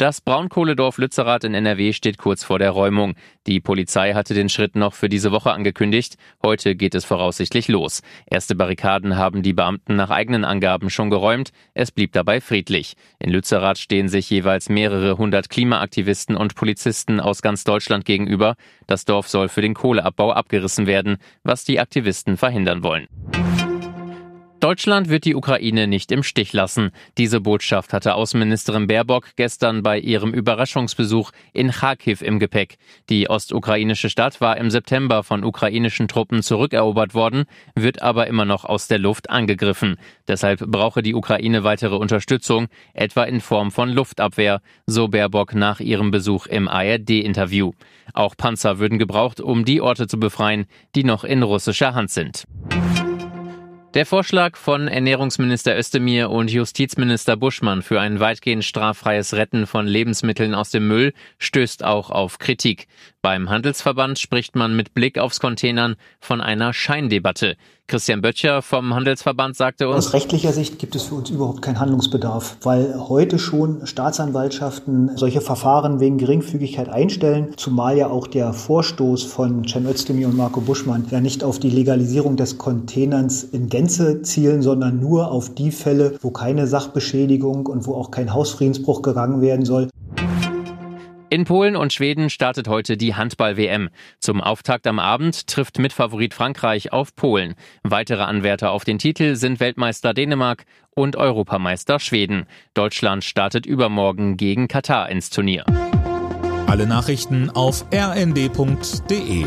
Das Braunkohledorf Lützerath in NRW steht kurz vor der Räumung. Die Polizei hatte den Schritt noch für diese Woche angekündigt. Heute geht es voraussichtlich los. Erste Barrikaden haben die Beamten nach eigenen Angaben schon geräumt. Es blieb dabei friedlich. In Lützerath stehen sich jeweils mehrere hundert Klimaaktivisten und Polizisten aus ganz Deutschland gegenüber. Das Dorf soll für den Kohleabbau abgerissen werden, was die Aktivisten verhindern wollen. Deutschland wird die Ukraine nicht im Stich lassen. Diese Botschaft hatte Außenministerin Baerbock gestern bei ihrem Überraschungsbesuch in Kharkiv im Gepäck. Die ostukrainische Stadt war im September von ukrainischen Truppen zurückerobert worden, wird aber immer noch aus der Luft angegriffen. Deshalb brauche die Ukraine weitere Unterstützung, etwa in Form von Luftabwehr, so Baerbock nach ihrem Besuch im ARD-Interview. Auch Panzer würden gebraucht, um die Orte zu befreien, die noch in russischer Hand sind. Der Vorschlag von Ernährungsminister Özdemir und Justizminister Buschmann für ein weitgehend straffreies Retten von Lebensmitteln aus dem Müll stößt auch auf Kritik. Beim Handelsverband spricht man mit Blick aufs Containern von einer Scheindebatte. Christian Böttcher vom Handelsverband sagte uns, aus rechtlicher Sicht gibt es für uns überhaupt keinen Handlungsbedarf, weil heute schon Staatsanwaltschaften solche Verfahren wegen Geringfügigkeit einstellen, zumal ja auch der Vorstoß von Cem Özdemir und Marco Buschmann ja nicht auf die Legalisierung des Containerns in Gänze zielen, sondern nur auf die Fälle, wo keine Sachbeschädigung und wo auch kein Hausfriedensbruch gegangen werden soll. In Polen und Schweden startet heute die Handball-WM. Zum Auftakt am Abend trifft Mitfavorit Frankreich auf Polen. Weitere Anwärter auf den Titel sind Weltmeister Dänemark und Europameister Schweden. Deutschland startet übermorgen gegen Katar ins Turnier. Alle Nachrichten auf rnd.de